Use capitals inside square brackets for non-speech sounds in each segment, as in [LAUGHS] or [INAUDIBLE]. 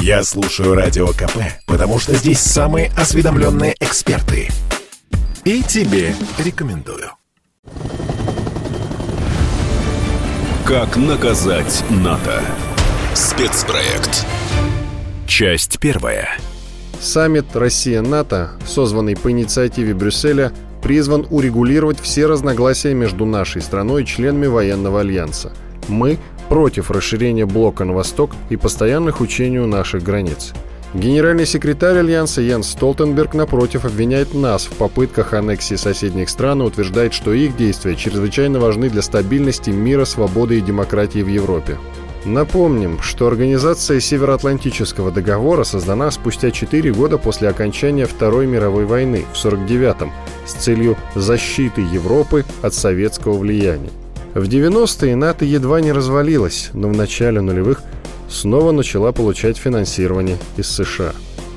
Я слушаю Радио КП, потому что здесь самые осведомленные эксперты. И тебе рекомендую. Как наказать НАТО? Спецпроект. Часть первая. Саммит Россия-НАТО, созванный по инициативе Брюсселя, призван урегулировать все разногласия между нашей страной и членами военного альянса. Мы против расширения блока на восток и постоянных учений у наших границ. Генеральный секретарь Альянса Янс Столтенберг, напротив, обвиняет нас в попытках аннексии соседних стран и утверждает, что их действия чрезвычайно важны для стабильности мира, свободы и демократии в Европе. Напомним, что Организация Североатлантического договора создана спустя 4 года после окончания Второй мировой войны в 1949-м с целью защиты Европы от советского влияния. В 90-е НАТО едва не развалилась, но в начале нулевых снова начала получать финансирование из США.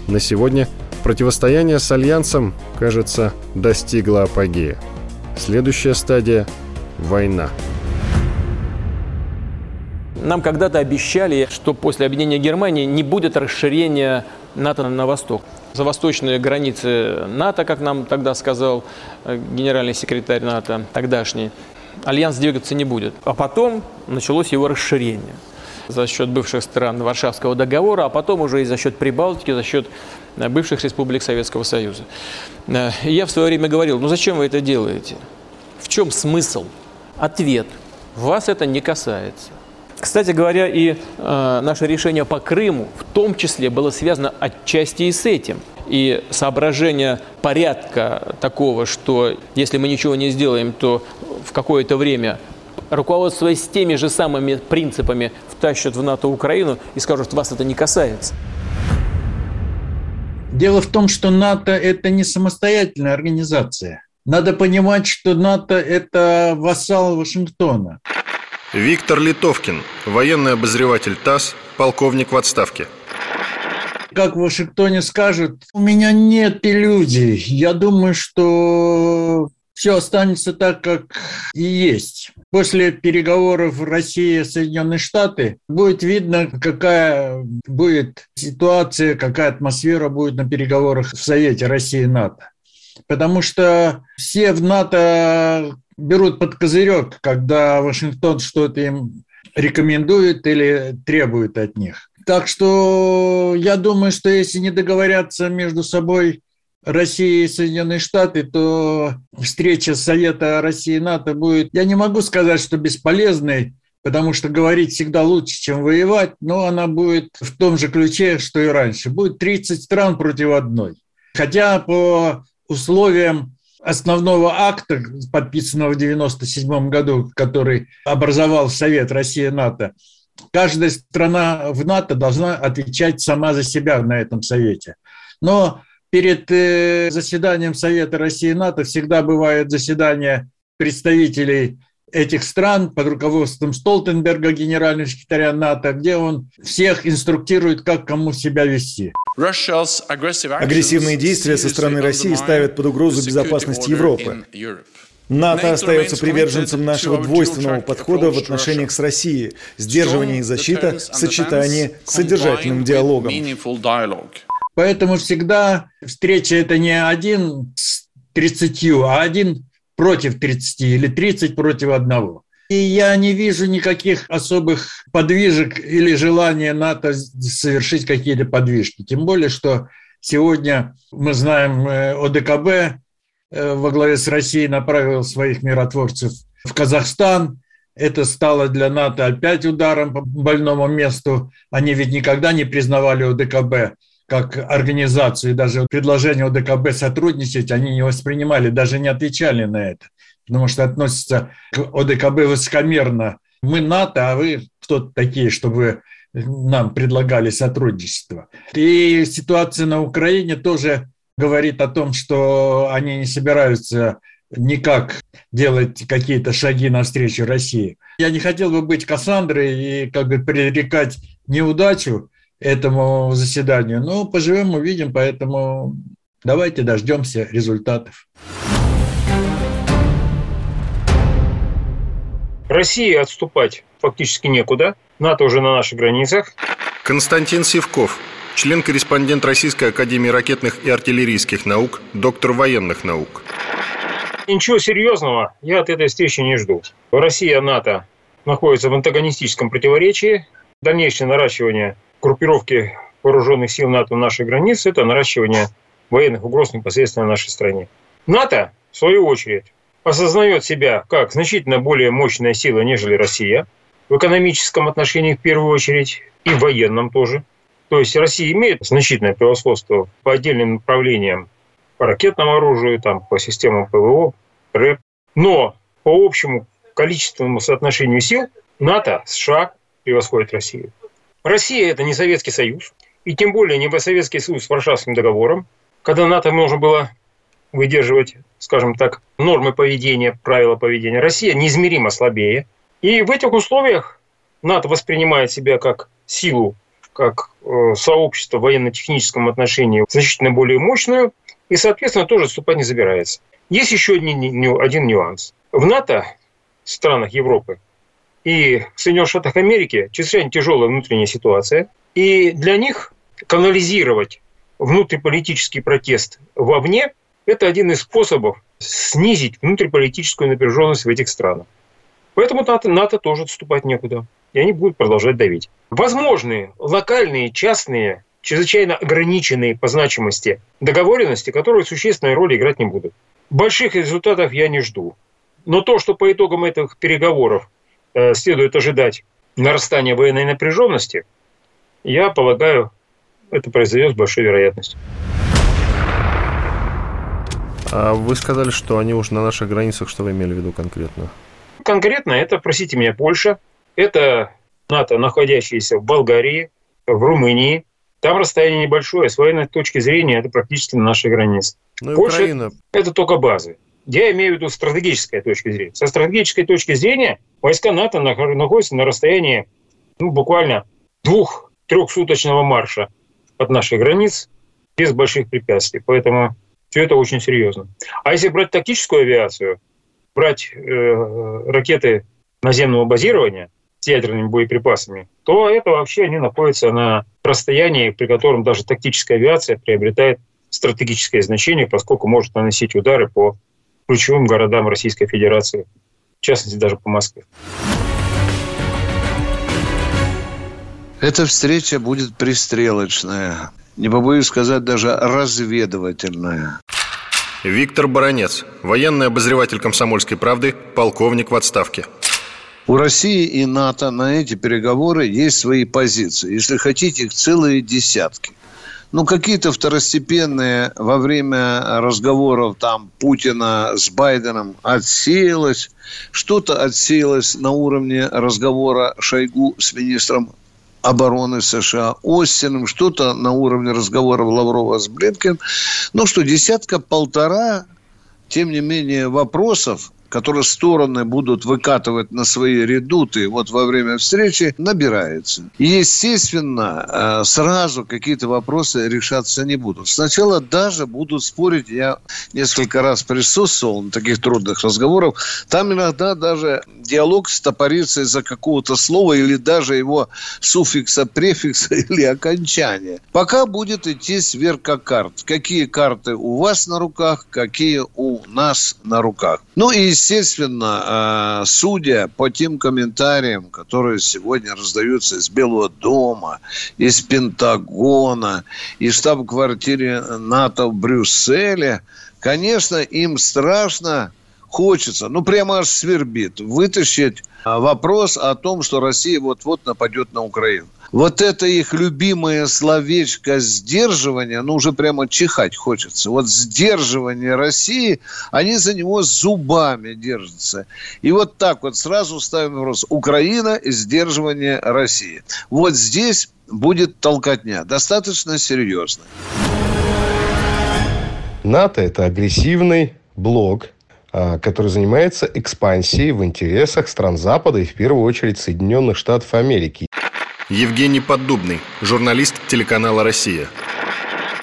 На сегодня противостояние с Альянсом, кажется, достигло апогея. Следующая стадия – война. Нам когда-то обещали, что после объединения Германии не будет расширения НАТО на восток. За восточные границы НАТО, как нам тогда сказал э, генеральный секретарь НАТО тогдашний, альянс двигаться не будет. А потом началось его расширение за счет бывших стран Варшавского договора, а потом уже и за счет Прибалтики, за счет э, бывших республик Советского Союза. Э, я в свое время говорил, ну зачем вы это делаете? В чем смысл? Ответ. Вас это не касается. Кстати говоря, и э, наше решение по Крыму в том числе было связано отчасти и с этим. И соображение порядка такого, что если мы ничего не сделаем, то в какое-то время руководствуясь теми же самыми принципами, втащат в НАТО Украину и скажут, вас это не касается. Дело в том, что НАТО – это не самостоятельная организация. Надо понимать, что НАТО – это вассал Вашингтона. Виктор Литовкин, военный обозреватель ТАСС, полковник в отставке. Как в Вашингтоне скажут, у меня нет иллюзий. Я думаю, что все останется так, как и есть. После переговоров России и Соединенные Штаты будет видно, какая будет ситуация, какая атмосфера будет на переговорах в Совете России и НАТО. Потому что все в НАТО берут под козырек, когда Вашингтон что-то им рекомендует или требует от них. Так что я думаю, что если не договорятся между собой Россия и Соединенные Штаты, то встреча Совета России и НАТО будет, я не могу сказать, что бесполезной, потому что говорить всегда лучше, чем воевать, но она будет в том же ключе, что и раньше. Будет 30 стран против одной. Хотя по условиям основного акта, подписанного в 1997 году, который образовал Совет России и НАТО, каждая страна в НАТО должна отвечать сама за себя на этом Совете. Но перед э, заседанием Совета России и НАТО всегда бывает заседание представителей этих стран под руководством Столтенберга, генерального секретаря НАТО, где он всех инструктирует, как кому себя вести. Агрессивные действия со стороны России ставят под угрозу безопасность Европы. НАТО остается приверженцем нашего двойственного подхода в отношениях с Россией, сдерживание и защита в сочетании с содержательным диалогом. Поэтому всегда встреча это не один с 30, а один против 30 или 30 против одного. И я не вижу никаких особых подвижек или желания НАТО совершить какие-то подвижки. Тем более, что сегодня мы знаем э, ОДКБ во главе с Россией направил своих миротворцев в Казахстан. Это стало для НАТО опять ударом по больному месту. Они ведь никогда не признавали ОДКБ как организацию, даже предложение ОДКБ сотрудничать они не воспринимали, даже не отвечали на это, потому что относятся к ОДКБ высокомерно. Мы НАТО, а вы кто такие, чтобы нам предлагали сотрудничество. И ситуация на Украине тоже говорит о том, что они не собираются никак делать какие-то шаги навстречу России. Я не хотел бы быть Кассандрой и как бы пререкать неудачу, этому заседанию. Но поживем, увидим, поэтому давайте дождемся результатов. России отступать фактически некуда. НАТО уже на наших границах. Константин Сивков, член-корреспондент Российской Академии ракетных и артиллерийских наук, доктор военных наук. Ничего серьезного я от этой встречи не жду. Россия и НАТО находятся в антагонистическом противоречии. Дальнейшее наращивание группировки вооруженных сил НАТО на нашей границе – это наращивание военных угроз непосредственно нашей стране. НАТО, в свою очередь, осознает себя как значительно более мощная сила, нежели Россия, в экономическом отношении в первую очередь, и в военном тоже. То есть Россия имеет значительное превосходство по отдельным направлениям, по ракетному оружию, там, по системам ПВО, РЭП. Но по общему количественному соотношению сил НАТО, США превосходит Россию. Россия – это не Советский Союз, и тем более не Советский Союз с Варшавским договором, когда НАТО нужно было выдерживать, скажем так, нормы поведения, правила поведения. Россия неизмеримо слабее. И в этих условиях НАТО воспринимает себя как силу, как э, сообщество в военно-техническом отношении значительно более мощную, и, соответственно, тоже отступать не забирается. Есть еще один, нюанс. В НАТО, странах Европы и в Соединенных Штатах Америки чрезвычайно тяжелая внутренняя ситуация, и для них канализировать внутриполитический протест вовне – это один из способов снизить внутриполитическую напряженность в этих странах. Поэтому НАТО, НАТО тоже отступать некуда. И они будут продолжать давить. Возможны локальные, частные, чрезвычайно ограниченные по значимости договоренности, которые существенной роли играть не будут. Больших результатов я не жду. Но то, что по итогам этих переговоров э, следует ожидать нарастания военной напряженности, я полагаю, это произойдет с большой вероятностью. А вы сказали, что они уже на наших границах, что вы имели в виду конкретно? Конкретно это, простите меня, Польша, это НАТО, находящиеся в Болгарии, в Румынии. Там расстояние небольшое, с военной точки зрения это практически на нашей границе. Ну, Польша Украина... – это только базы. Я имею в виду стратегической точки зрения. Со стратегической точки зрения войска НАТО находятся на расстоянии ну, буквально двух-трехсуточного марша от наших границ без больших препятствий. Поэтому все это очень серьезно. А если брать тактическую авиацию, брать э, ракеты наземного базирования ядерными боеприпасами, то это вообще они находятся на расстоянии, при котором даже тактическая авиация приобретает стратегическое значение, поскольку может наносить удары по ключевым городам Российской Федерации, в частности даже по Москве. Эта встреча будет пристрелочная. Не побоюсь сказать, даже разведывательная. Виктор Баранец, военный обозреватель «Комсомольской правды», полковник в отставке. У России и НАТО на эти переговоры есть свои позиции. Если хотите, их целые десятки. Ну, какие-то второстепенные во время разговоров там Путина с Байденом отсеялось. Что-то отсеялось на уровне разговора Шойгу с министром обороны США Остином, что-то на уровне разговоров Лаврова с Блинкен. Ну что, десятка-полтора, тем не менее, вопросов, которые стороны будут выкатывать на свои редуты вот во время встречи, набирается. И, естественно, э, сразу какие-то вопросы решаться не будут. Сначала даже будут спорить, я несколько раз присутствовал на таких трудных разговорах, там иногда даже диалог стопорится из-за какого-то слова или даже его суффикса, префикса [LAUGHS] или окончания. Пока будет идти сверка карт. Какие карты у вас на руках, какие у нас на руках. Ну и, естественно, э, судя по тем комментариям, которые сегодня раздаются из Белого дома, из Пентагона, из штаб-квартиры НАТО в Брюсселе, конечно, им страшно хочется, ну прямо аж свербит, вытащить а, вопрос о том, что Россия вот-вот нападет на Украину. Вот это их любимое словечко сдерживания, ну уже прямо чихать хочется. Вот сдерживание России, они за него зубами держатся. И вот так вот сразу ставим вопрос. Украина и сдерживание России. Вот здесь будет толкотня, достаточно серьезная. НАТО – это агрессивный блок, а, который занимается экспансией в интересах стран Запада и в первую очередь Соединенных Штатов Америки. Евгений Поддубный, журналист телеканала «Россия».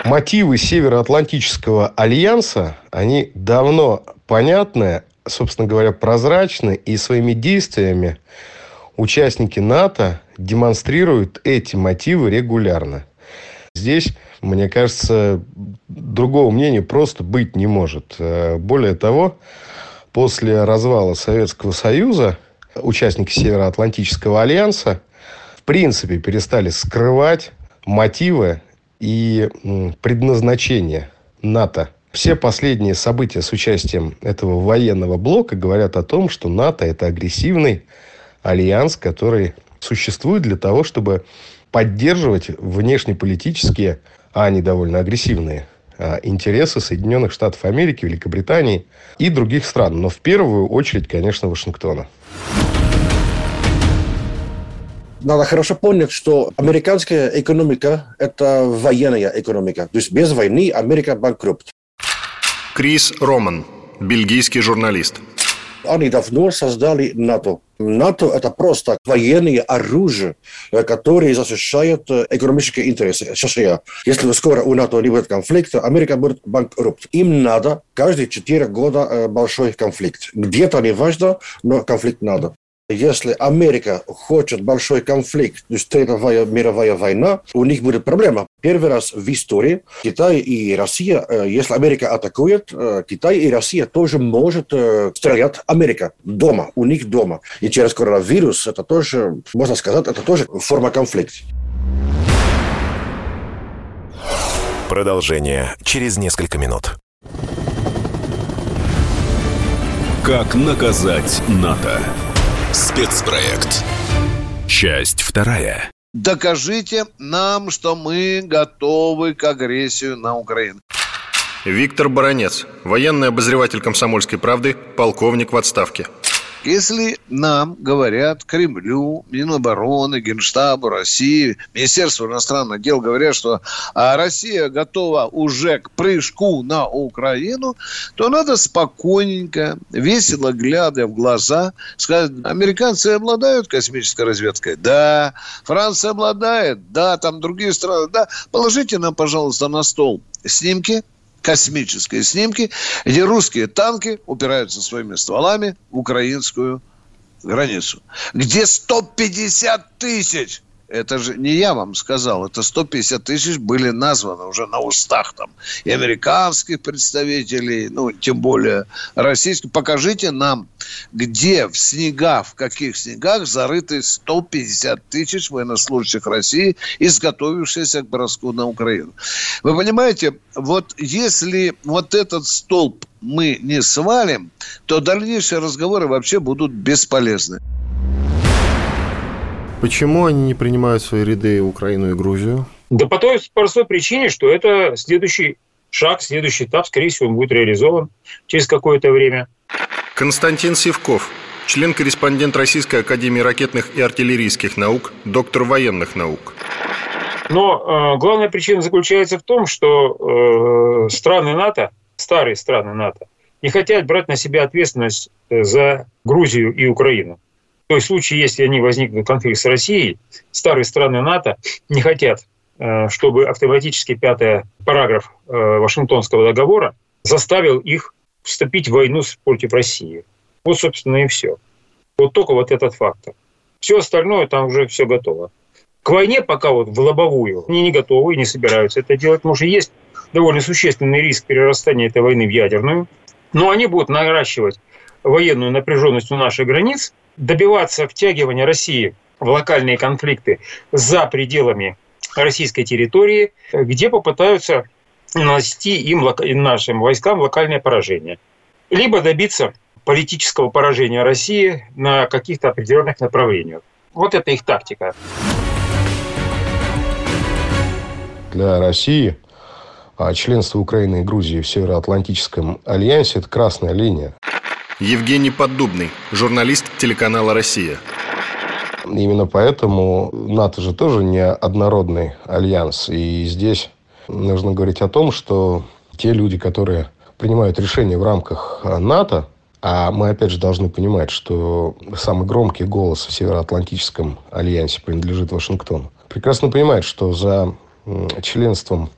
Мотивы Североатлантического альянса, они давно понятны, собственно говоря, прозрачны, и своими действиями участники НАТО демонстрирует эти мотивы регулярно. Здесь, мне кажется, другого мнения просто быть не может. Э, более того, после развала Советского Союза участники Североатлантического альянса принципе перестали скрывать мотивы и предназначение НАТО. Все последние события с участием этого военного блока говорят о том, что НАТО – это агрессивный альянс, который существует для того, чтобы поддерживать внешнеполитические, а они довольно агрессивные, а, интересы Соединенных Штатов Америки, Великобритании и других стран. Но в первую очередь, конечно, Вашингтона. Надо хорошо понять, что американская экономика – это военная экономика. То есть без войны Америка банкрот. Крис Роман, бельгийский журналист. Они давно создали НАТО. НАТО – это просто военное оружие, э, которое защищает э, экономические интересы США. Если скоро у НАТО не будет конфликта, Америка будет банкрот. Им надо каждые четыре года э, большой конфликт. Где-то не важно, но конфликт надо. Если Америка хочет большой конфликт, то есть Третья мировая война, у них будет проблема. Первый раз в истории Китай и Россия, э, если Америка атакует, э, Китай и Россия тоже может э, стрелять Америка дома, у них дома. И через коронавирус это тоже, можно сказать, это тоже форма конфликта. Продолжение через несколько минут. Как наказать НАТО? Спецпроект. Часть вторая. Докажите нам, что мы готовы к агрессию на Украину. Виктор Баранец, военный обозреватель «Комсомольской правды», полковник в отставке. Если нам говорят Кремлю, Минобороны, Генштабу России, Министерство иностранных дел говорят, что а Россия готова уже к прыжку на Украину, то надо спокойненько, весело глядя в глаза, сказать, американцы обладают космической разведкой? Да. Франция обладает? Да. Там другие страны? Да. Положите нам, пожалуйста, на стол снимки космические снимки, где русские танки упираются своими стволами в украинскую границу, где 150 тысяч это же не я вам сказал, это 150 тысяч были названы уже на устах там и американских представителей, ну, тем более российских. Покажите нам, где в снегах, в каких снегах зарыты 150 тысяч военнослужащих России, изготовившихся к броску на Украину. Вы понимаете, вот если вот этот столб мы не свалим, то дальнейшие разговоры вообще будут бесполезны. Почему они не принимают в свои ряды Украину и Грузию? Да по той простой причине, что это следующий шаг, следующий этап, скорее всего, будет реализован через какое-то время. Константин Сивков, член-корреспондент Российской Академии ракетных и артиллерийских наук, доктор военных наук. Но э, главная причина заключается в том, что э, страны НАТО, старые страны НАТО, не хотят брать на себя ответственность э, за Грузию и Украину. То есть в случае, если они возникнут конфликт с Россией, старые страны НАТО не хотят, э, чтобы автоматически пятый параграф э, Вашингтонского договора заставил их вступить в войну против России. Вот, собственно, и все. Вот только вот этот фактор. Все остальное там уже все готово. К войне пока вот в лобовую они не готовы и не собираются это делать. Может, есть довольно существенный риск перерастания этой войны в ядерную. Но они будут наращивать военную напряженность у наших границ – добиваться втягивания России в локальные конфликты за пределами российской территории, где попытаются нанести им, нашим войскам локальное поражение. Либо добиться политического поражения России на каких-то определенных направлениях. Вот это их тактика. Для России а членство Украины и Грузии в Североатлантическом альянсе – это красная линия. Евгений Поддубный, журналист телеканала «Россия». Именно поэтому НАТО же тоже не однородный альянс. И здесь нужно говорить о том, что те люди, которые принимают решения в рамках НАТО, а мы опять же должны понимать, что самый громкий голос в Североатлантическом альянсе принадлежит Вашингтону, прекрасно понимают, что за членством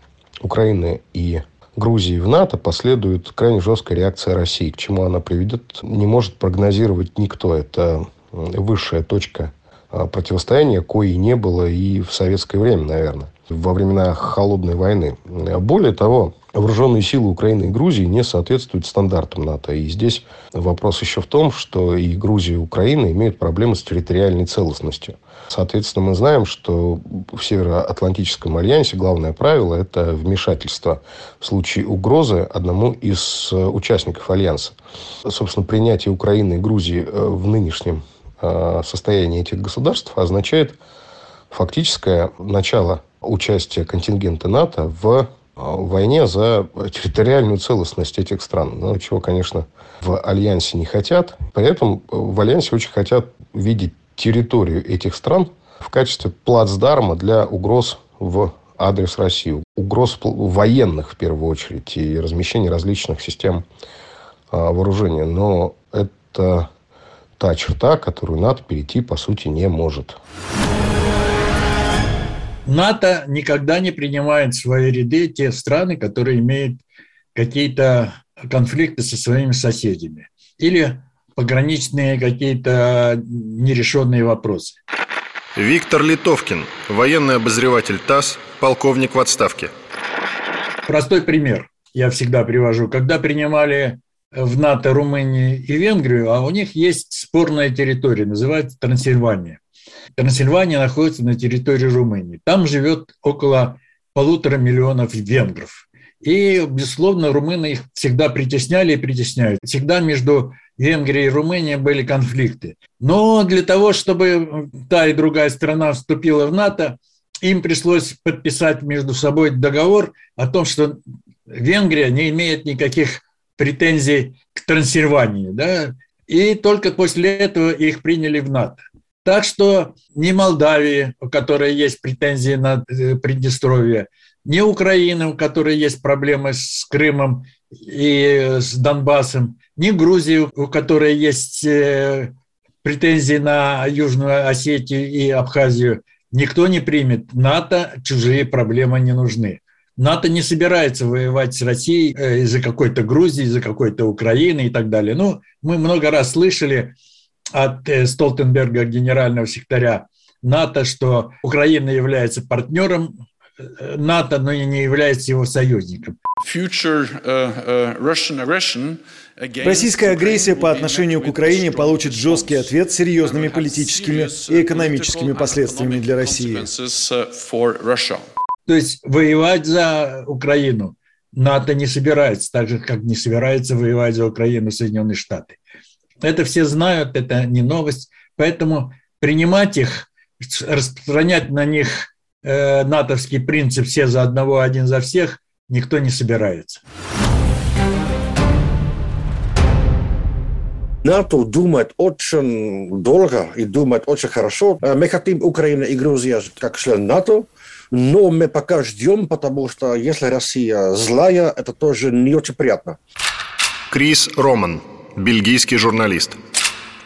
Украины и Грузии в НАТО последует крайне жесткая реакция России. К чему она приведет, не может прогнозировать никто. Это высшая точка а, противостояния, кои не было и в советское время, наверное, во времена Холодной войны. Более того, вооруженные силы Украины и Грузии не соответствуют стандартам НАТО. И здесь вопрос еще в том, что и Грузия, и Украина имеют проблемы с территориальной целостностью. Соответственно, мы знаем, что в Североатлантическом альянсе главное правило – это вмешательство в случае угрозы одному из участников альянса. Собственно, принятие Украины и Грузии э, в нынешнем э, состоянии этих государств означает фактическое начало участия контингента НАТО в а, войне за территориальную целостность этих стран. Ну, чего, конечно, в Альянсе не хотят. Поэтому в Альянсе очень хотят видеть территорию этих стран в качестве плацдарма для угроз в адрес России. Угроз военных, в первую очередь, и размещения различных систем а, вооружения. Но это та черта, которую НАТО перейти, по сути, не может. НАТО никогда не принимает в свои ряды те страны, которые имеют какие-то конфликты со своими соседями или пограничные какие-то нерешенные вопросы. Виктор Литовкин, военный обозреватель ТАСС, полковник в отставке. Простой пример я всегда привожу. Когда принимали в НАТО Румынию и Венгрию, а у них есть спорная территория, называется Трансильвания. Трансильвания находится на территории Румынии. Там живет около полутора миллионов венгров. И, безусловно, румыны их всегда притесняли и притесняют. Всегда между Венгрией и Румынией были конфликты. Но для того, чтобы та и другая страна вступила в НАТО, им пришлось подписать между собой договор о том, что Венгрия не имеет никаких претензий к Трансильвании. Да? И только после этого их приняли в НАТО. Так что ни Молдавии, у которой есть претензии на э, Приднестровье, ни Украины, у которой есть проблемы с Крымом и с Донбассом, ни Грузии, у которой есть э, претензии на Южную Осетию и Абхазию, никто не примет. НАТО чужие проблемы не нужны. НАТО не собирается воевать с Россией э, из-за какой-то Грузии, из-за какой-то Украины и так далее. Ну, мы много раз слышали, от э, Столтенберга, генерального секретаря НАТО, что Украина является партнером э, НАТО, но и не является его союзником. Uh, Российская агрессия по отношению к Украине получит жесткий ответ с серьезными политическими и экономическими последствиями для России. То есть воевать за Украину НАТО не собирается, так же, как не собирается воевать за Украину Соединенные Штаты. Это все знают, это не новость. Поэтому принимать их, распространять на них э, натовский принцип «все за одного, один за всех» никто не собирается. НАТО думает очень долго и думает очень хорошо. Э, мы хотим Украина и Грузия как член НАТО, но мы пока ждем, потому что если Россия злая, это тоже не очень приятно. Крис Роман, бельгийский журналист.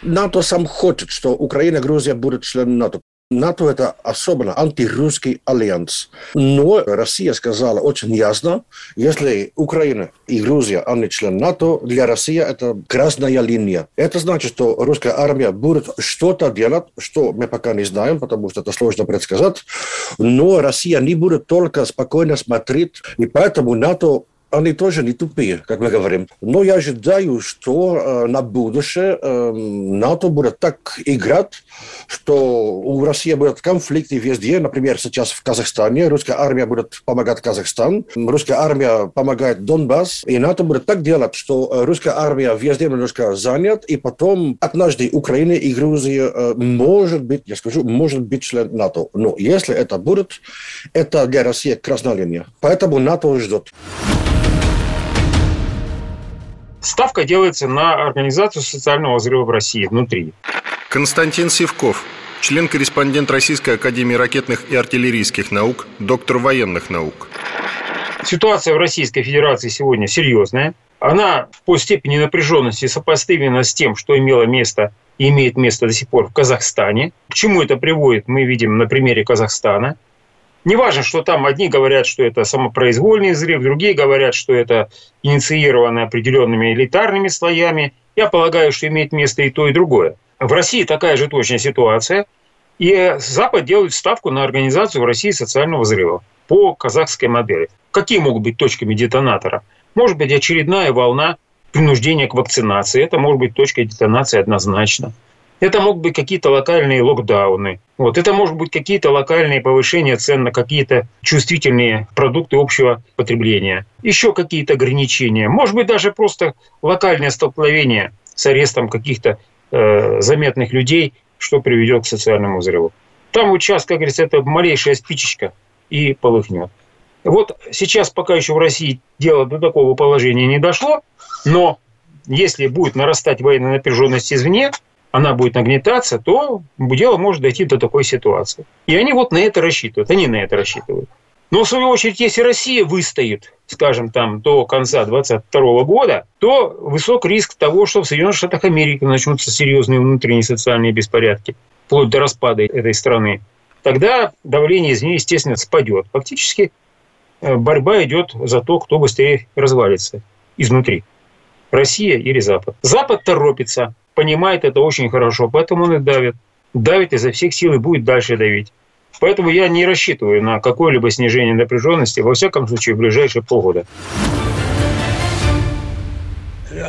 НАТО сам хочет, что Украина и Грузия будут членами НАТО. НАТО – это особенно антирусский альянс. Но Россия сказала очень ясно, если Украина и Грузия, они член НАТО, для России это красная линия. Это значит, что русская армия будет что-то делать, что мы пока не знаем, потому что это сложно предсказать. Но Россия не будет только спокойно смотреть, и поэтому НАТО они тоже не тупые, как мы говорим. Но я ожидаю, что э, на будущее э, НАТО будет так играть, что у России будут конфликты везде. Например, сейчас в Казахстане русская армия будет помогать Казахстан, русская армия помогает Донбасс, и НАТО будет так делать, что русская армия везде немножко занят, и потом однажды Украина и Грузия э, может быть, я скажу, может быть член НАТО. Но если это будет, это для России красная линия. Поэтому НАТО ждет. Ставка делается на организацию социального взрыва в России внутри. Константин Сивков, член-корреспондент Российской Академии ракетных и артиллерийских наук, доктор военных наук. Ситуация в Российской Федерации сегодня серьезная. Она по степени напряженности сопоставима с тем, что имело место и имеет место до сих пор в Казахстане. К чему это приводит, мы видим на примере Казахстана. Неважно, что там одни говорят, что это самопроизвольный взрыв, другие говорят, что это инициировано определенными элитарными слоями. Я полагаю, что имеет место и то, и другое. В России такая же точная ситуация. И Запад делает ставку на организацию в России социального взрыва по казахской модели. Какие могут быть точками детонатора? Может быть очередная волна принуждения к вакцинации. Это может быть точкой детонации однозначно. Это могут быть какие-то локальные локдауны. Вот. Это может быть какие-то локальные повышения цен на какие-то чувствительные продукты общего потребления. Еще какие-то ограничения. Может быть, даже просто локальное столкновение с арестом каких-то э, заметных людей, что приведет к социальному взрыву. Там вот сейчас, как говорится, это малейшая спичечка и полыхнет. Вот сейчас пока еще в России дело до такого положения не дошло, но если будет нарастать военная напряженность извне, она будет нагнетаться, то дело может дойти до такой ситуации. И они вот на это рассчитывают, они на это рассчитывают. Но, в свою очередь, если Россия выстоит, скажем, там, до конца 2022 года, то высок риск того, что в Соединенных Штатах Америки начнутся серьезные внутренние социальные беспорядки, вплоть до распада этой страны. Тогда давление извне, естественно, спадет. Фактически э, борьба идет за то, кто быстрее развалится изнутри. Россия или Запад. Запад торопится, понимает это очень хорошо, поэтому он и давит. Давит изо всех сил и будет дальше давить. Поэтому я не рассчитываю на какое-либо снижение напряженности, во всяком случае, в ближайшие полгода.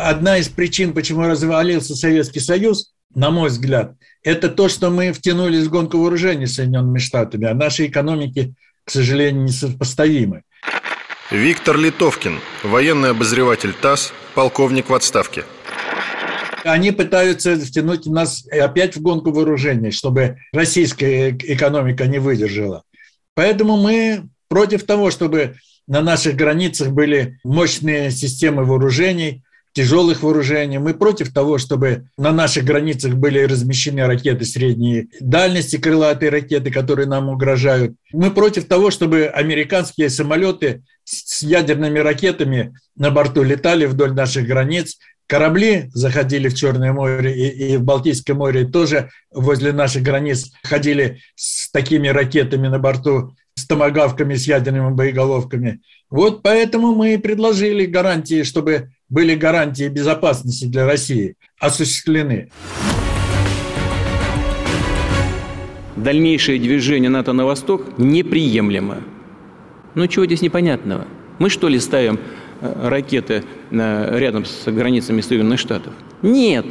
Одна из причин, почему развалился Советский Союз, на мой взгляд, это то, что мы втянулись в гонку вооружений с Соединенными Штатами, а наши экономики, к сожалению, несопоставимы. Виктор Литовкин, военный обозреватель ТАСС, полковник в отставке – они пытаются втянуть нас опять в гонку вооружений, чтобы российская экономика не выдержала. Поэтому мы против того, чтобы на наших границах были мощные системы вооружений, тяжелых вооружений. Мы против того, чтобы на наших границах были размещены ракеты средней дальности, крылатые ракеты, которые нам угрожают. Мы против того, чтобы американские самолеты с ядерными ракетами на борту летали вдоль наших границ, корабли заходили в Черное море и, и в Балтийское море тоже возле наших границ ходили с такими ракетами на борту, с томогавками, с ядерными боеголовками. Вот поэтому мы и предложили гарантии, чтобы были гарантии безопасности для России осуществлены. Дальнейшее движение НАТО на восток неприемлемо. Ну чего здесь непонятного? Мы что ли ставим ракеты рядом с границами Соединенных Штатов. Нет.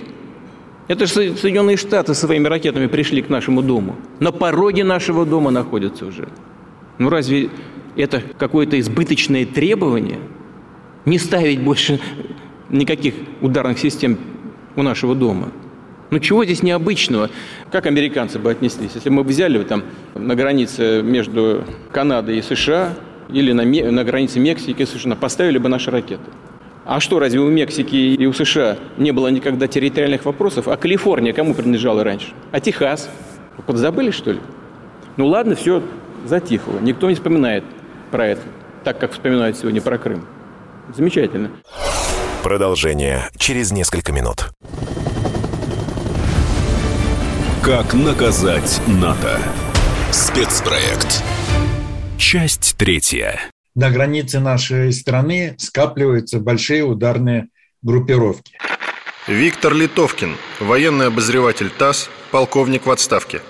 Это же Соединенные Штаты своими ракетами пришли к нашему дому. На пороге нашего дома находятся уже. Ну разве это какое-то избыточное требование? Не ставить больше никаких ударных систем у нашего дома. Ну чего здесь необычного? Как американцы бы отнеслись, если мы взяли там на границе между Канадой и США или на, на границе Мексики и США, поставили бы наши ракеты. А что, разве у Мексики и у США не было никогда территориальных вопросов? А Калифорния кому принадлежала раньше? А Техас? Подзабыли, что ли? Ну ладно, все затихло. Никто не вспоминает про это, так как вспоминают сегодня про Крым. Замечательно. Продолжение через несколько минут. Как наказать НАТО? Спецпроект. Часть третья. На границе нашей страны скапливаются большие ударные группировки. Виктор Литовкин, военный обозреватель ТАСС, полковник в отставке.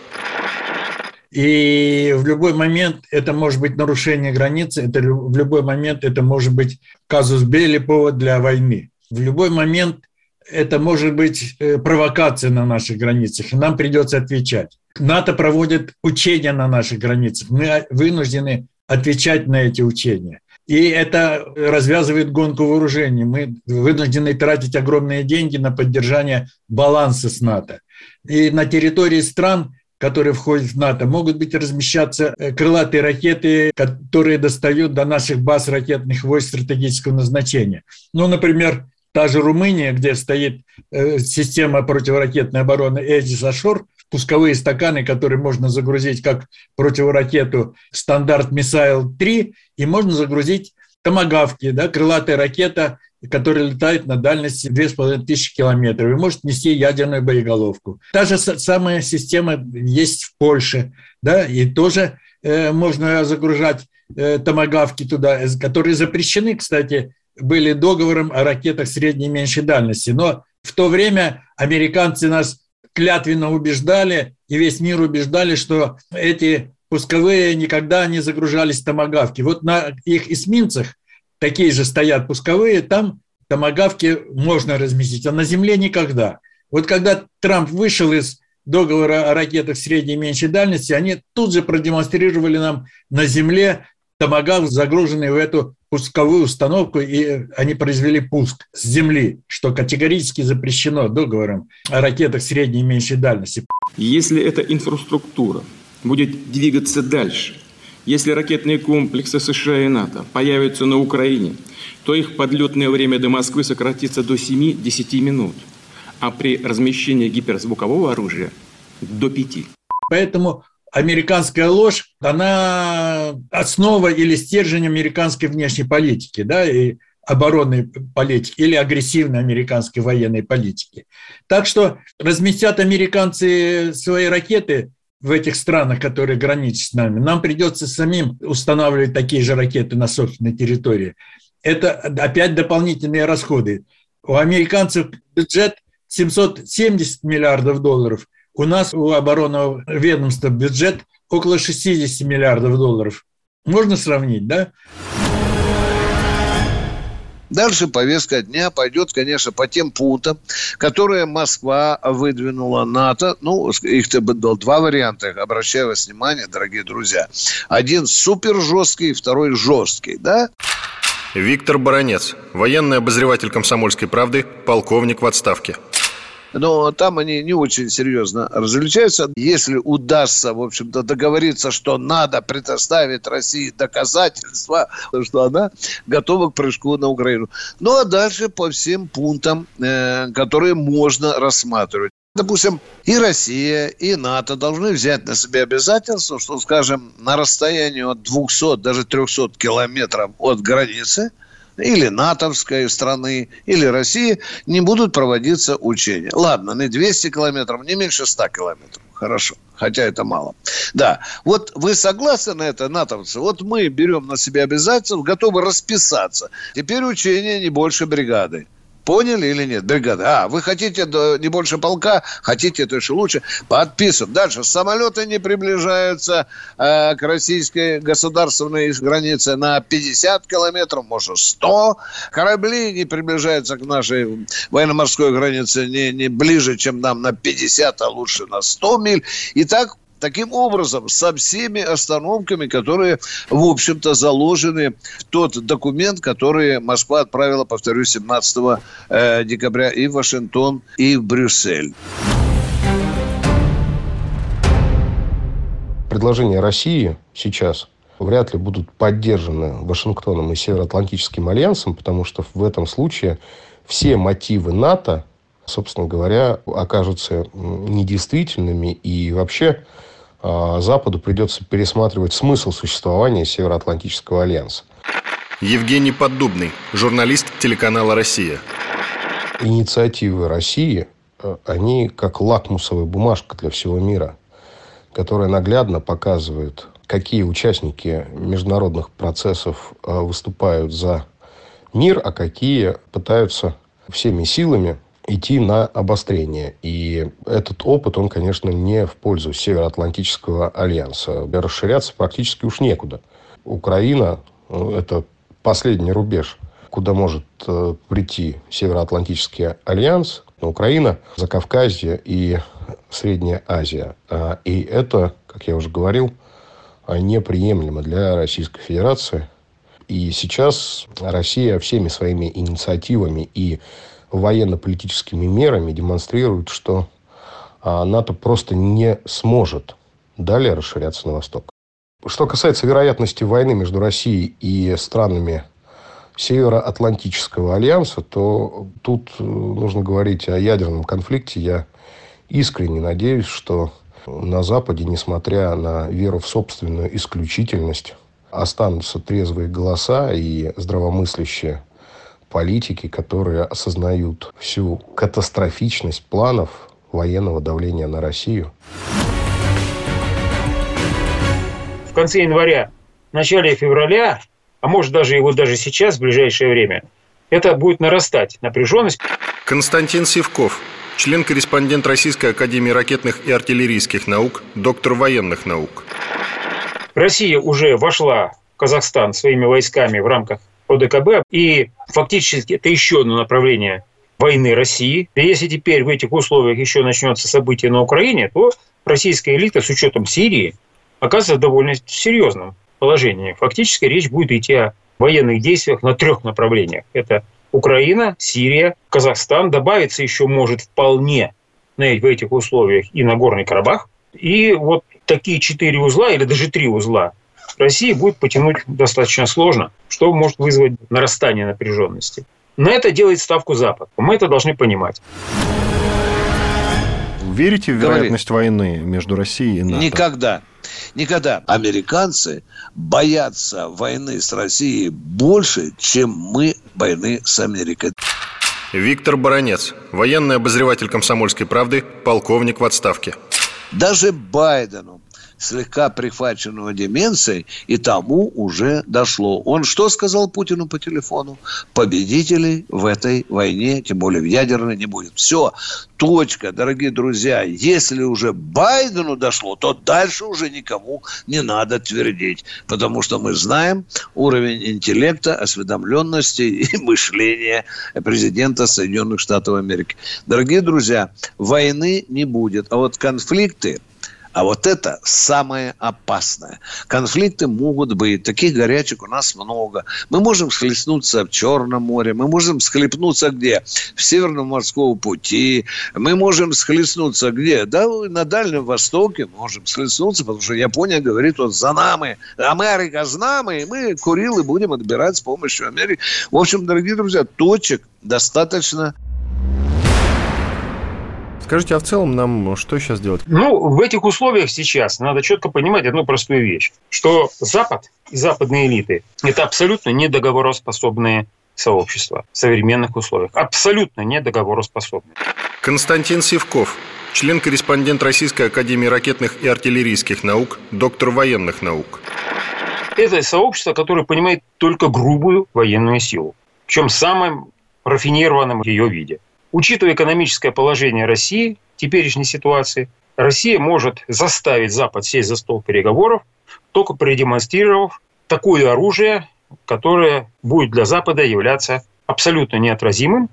И в любой момент это может быть нарушение границы, это в любой момент это может быть казус белли, повод для войны. В любой момент это может быть э, провокация на наших границах, и нам придется отвечать. НАТО проводит учения на наших границах. Мы вынуждены отвечать на эти учения. И это развязывает гонку вооружений. Мы вынуждены тратить огромные деньги на поддержание баланса с НАТО. И на территории стран, которые входят в НАТО, могут быть размещаться э, крылатые ракеты, которые достают до наших баз ракетных войск стратегического назначения. Ну, например, та же Румыния, где стоит э, система противоракетной обороны «Эдис Ашор», пусковые стаканы, которые можно загрузить как противоракету стандарт Мисайл-3, и можно загрузить томогавки, да, крылатая ракета, которая летает на дальности 2500 километров и может нести ядерную боеголовку. Та же самая система есть в Польше, да, и тоже э, можно загружать э, томогавки туда, э, которые запрещены, кстати, были договором о ракетах средней и меньшей дальности. Но в то время американцы нас клятвенно убеждали, и весь мир убеждали, что эти пусковые никогда не загружались в томогавки. Вот на их эсминцах такие же стоят пусковые, там томогавки можно разместить, а на Земле никогда. Вот когда Трамп вышел из договора о ракетах средней и меньшей дальности, они тут же продемонстрировали нам на Земле томогавк, загруженный в эту пусковую установку, и они произвели пуск с Земли, что категорически запрещено договором о ракетах средней и меньшей дальности. Если эта инфраструктура будет двигаться дальше, если ракетные комплексы США и НАТО появятся на Украине, то их подлетное время до Москвы сократится до 7-10 минут, а при размещении гиперзвукового оружия – до 5. Поэтому американская ложь, она основа или стержень американской внешней политики, да, и оборонной политики или агрессивной американской военной политики. Так что разместят американцы свои ракеты в этих странах, которые граничат с нами, нам придется самим устанавливать такие же ракеты на собственной территории. Это опять дополнительные расходы. У американцев бюджет 770 миллиардов долларов, у нас, у оборонного ведомства, бюджет около 60 миллиардов долларов. Можно сравнить, да? Дальше повестка дня пойдет, конечно, по тем пунктам, которые Москва выдвинула НАТО. Ну, их было два варианта, обращаю вас внимание, дорогие друзья. Один супер жесткий, второй жесткий, да? Виктор Баранец, военный обозреватель «Комсомольской правды», полковник в отставке но там они не очень серьезно различаются. Если удастся, в общем-то, договориться, что надо предоставить России доказательства, что она готова к прыжку на Украину. Ну, а дальше по всем пунктам, э, которые можно рассматривать. Допустим, и Россия, и НАТО должны взять на себя обязательство, что, скажем, на расстоянии от 200, даже 300 километров от границы – или натовской страны, или России не будут проводиться учения. Ладно, не 200 километров, не меньше 100 километров. Хорошо, хотя это мало. Да, вот вы согласны на это, натовцы? Вот мы берем на себя обязательства, готовы расписаться. Теперь учения не больше бригады. Поняли или нет, бригада? А, вы хотите не больше полка, хотите это еще лучше. Подписываем. Дальше. Самолеты не приближаются э, к российской государственной границе на 50 километров, может, 100. Корабли не приближаются к нашей военно-морской границе не, не ближе, чем нам на 50, а лучше на 100 миль. И так Таким образом, со всеми остановками, которые, в общем-то, заложены в тот документ, который Москва отправила, повторюсь, 17 э, декабря и в Вашингтон, и в Брюссель. Предложения России сейчас вряд ли будут поддержаны Вашингтоном и Североатлантическим альянсом, потому что в этом случае все мотивы НАТО, собственно говоря, окажутся недействительными и вообще Западу придется пересматривать смысл существования Североатлантического альянса. Евгений Поддубный, журналист телеканала «Россия». Инициативы России, э, они как лакмусовая бумажка для всего мира, которая наглядно показывает, какие участники международных процессов э, выступают за мир, а какие пытаются всеми силами идти на обострение. И этот опыт, он, конечно, не в пользу Североатлантического альянса. Расширяться практически уж некуда. Украина ну, – это последний рубеж, куда может э, прийти Североатлантический альянс. Украина, Закавказье и Средняя Азия. А, и это, как я уже говорил, неприемлемо для Российской Федерации. И сейчас Россия всеми своими инициативами и военно-политическими мерами демонстрирует, что а, НАТО просто не сможет далее расширяться на восток. Что касается вероятности войны между Россией и странами Североатлантического альянса, то тут э, нужно говорить о ядерном конфликте. Я искренне надеюсь, что на Западе, несмотря на веру в собственную исключительность, останутся трезвые голоса и здравомыслящие политики, которые осознают всю катастрофичность планов военного давления на Россию. В конце января, в начале февраля, а может даже и вот даже сейчас, в ближайшее время, это будет нарастать напряженность. Константин Сивков, член-корреспондент Российской Академии ракетных и артиллерийских наук, доктор военных наук. Россия уже вошла в Казахстан своими войсками в рамках ОДКБ, и фактически это еще одно направление войны России. И если теперь в этих условиях еще начнется событие на Украине, то российская элита с учетом Сирии оказывается в довольно серьезном положении. Фактически речь будет идти о военных действиях на трех направлениях. Это Украина, Сирия, Казахстан. Добавиться еще может вполне в этих условиях и Нагорный Карабах. И вот такие четыре узла или даже три узла России будет потянуть достаточно сложно, что может вызвать нарастание напряженности. На это делает ставку Запад. Мы это должны понимать. Верите в вероятность Говори. войны между Россией и НАТО? Никогда. Никогда. Американцы боятся войны с Россией больше, чем мы войны с Америкой. Виктор Баранец, военный обозреватель «Комсомольской правды», полковник в отставке. Даже Байдену слегка прихваченного деменцией, и тому уже дошло. Он что сказал Путину по телефону? Победителей в этой войне, тем более в ядерной, не будет. Все, точка, дорогие друзья. Если уже Байдену дошло, то дальше уже никому не надо твердить. Потому что мы знаем уровень интеллекта, осведомленности и [LAUGHS] мышления президента Соединенных Штатов Америки. Дорогие друзья, войны не будет. А вот конфликты, а вот это самое опасное. Конфликты могут быть. Таких горячек у нас много. Мы можем схлестнуться в Черном море. Мы можем схлепнуться где? В Северном морском пути. Мы можем схлестнуться где? Да, на Дальнем Востоке можем схлестнуться, потому что Япония говорит, вот за нами. Америка за нами. И мы Курилы будем отбирать с помощью Америки. В общем, дорогие друзья, точек достаточно Скажите, а в целом нам что сейчас делать? Ну, в этих условиях сейчас надо четко понимать одну простую вещь, что Запад и западные элиты – это абсолютно недоговороспособные сообщества в современных условиях. Абсолютно недоговороспособные. Константин Сивков, член-корреспондент Российской Академии ракетных и артиллерийских наук, доктор военных наук. Это сообщество, которое понимает только грубую военную силу, причем в самом рафинированном ее виде. Учитывая экономическое положение России теперешней ситуации, Россия может заставить Запад сесть за стол переговоров, только продемонстрировав такое оружие, которое будет для Запада являться абсолютно неотразимым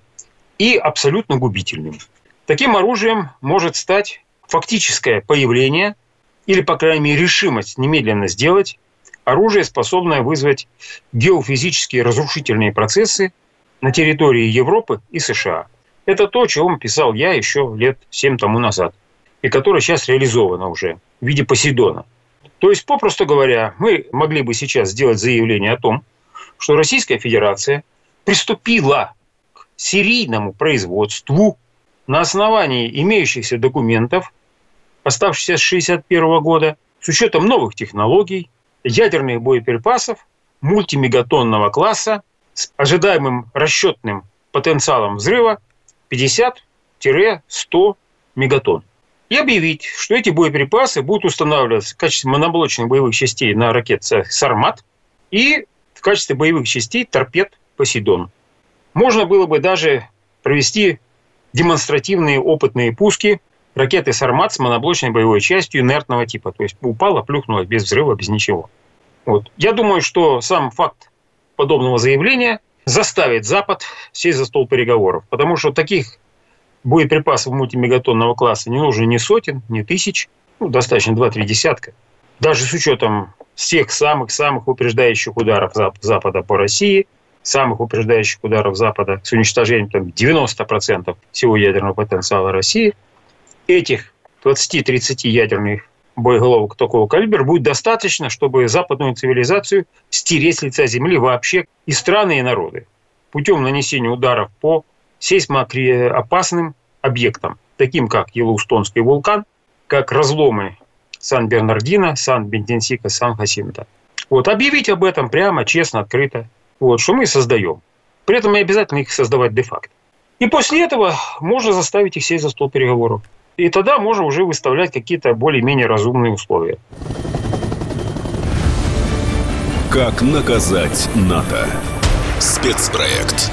и абсолютно губительным. Таким оружием может стать фактическое появление или, по крайней мере, решимость немедленно сделать оружие, способное вызвать геофизические разрушительные процессы на территории Европы и США – это то, чего писал я еще лет семь тому назад, и которое сейчас реализовано уже в виде Посейдона. То есть, попросту говоря, мы могли бы сейчас сделать заявление о том, что Российская Федерация приступила к серийному производству на основании имеющихся документов, оставшихся с 1961 года, с учетом новых технологий, ядерных боеприпасов мультимегатонного класса с ожидаемым расчетным потенциалом взрыва 50-100 мегатонн. И объявить, что эти боеприпасы будут устанавливаться в качестве моноблочных боевых частей на ракете «Сармат» и в качестве боевых частей торпед «Посейдон». Можно было бы даже провести демонстративные опытные пуски ракеты «Сармат» с моноблочной боевой частью инертного типа. То есть упала, плюхнулась без взрыва, без ничего. Вот. Я думаю, что сам факт подобного заявления – заставить Запад сесть за стол переговоров. Потому что таких боеприпасов мультимегатонного класса не нужно ни сотен, ни тысяч, ну, достаточно 2-3 десятка. Даже с учетом всех самых-самых упреждающих ударов Запада по России, самых упреждающих ударов Запада с уничтожением там, 90% всего ядерного потенциала России, этих 20-30 ядерных боеголовок такого калибра будет достаточно, чтобы западную цивилизацию стереть с лица земли вообще и страны, и народы путем нанесения ударов по сейсмоопасным объектам, таким как Йеллоустонский вулкан, как разломы Сан-Бернардино, Сан-Бентенсика, Сан-Хасинта. Вот, объявить об этом прямо, честно, открыто, вот, что мы создаем. При этом не обязательно их создавать де-факто. И после этого можно заставить их сесть за стол переговоров. И тогда можно уже выставлять какие-то более-менее разумные условия. Как наказать НАТО? Спецпроект.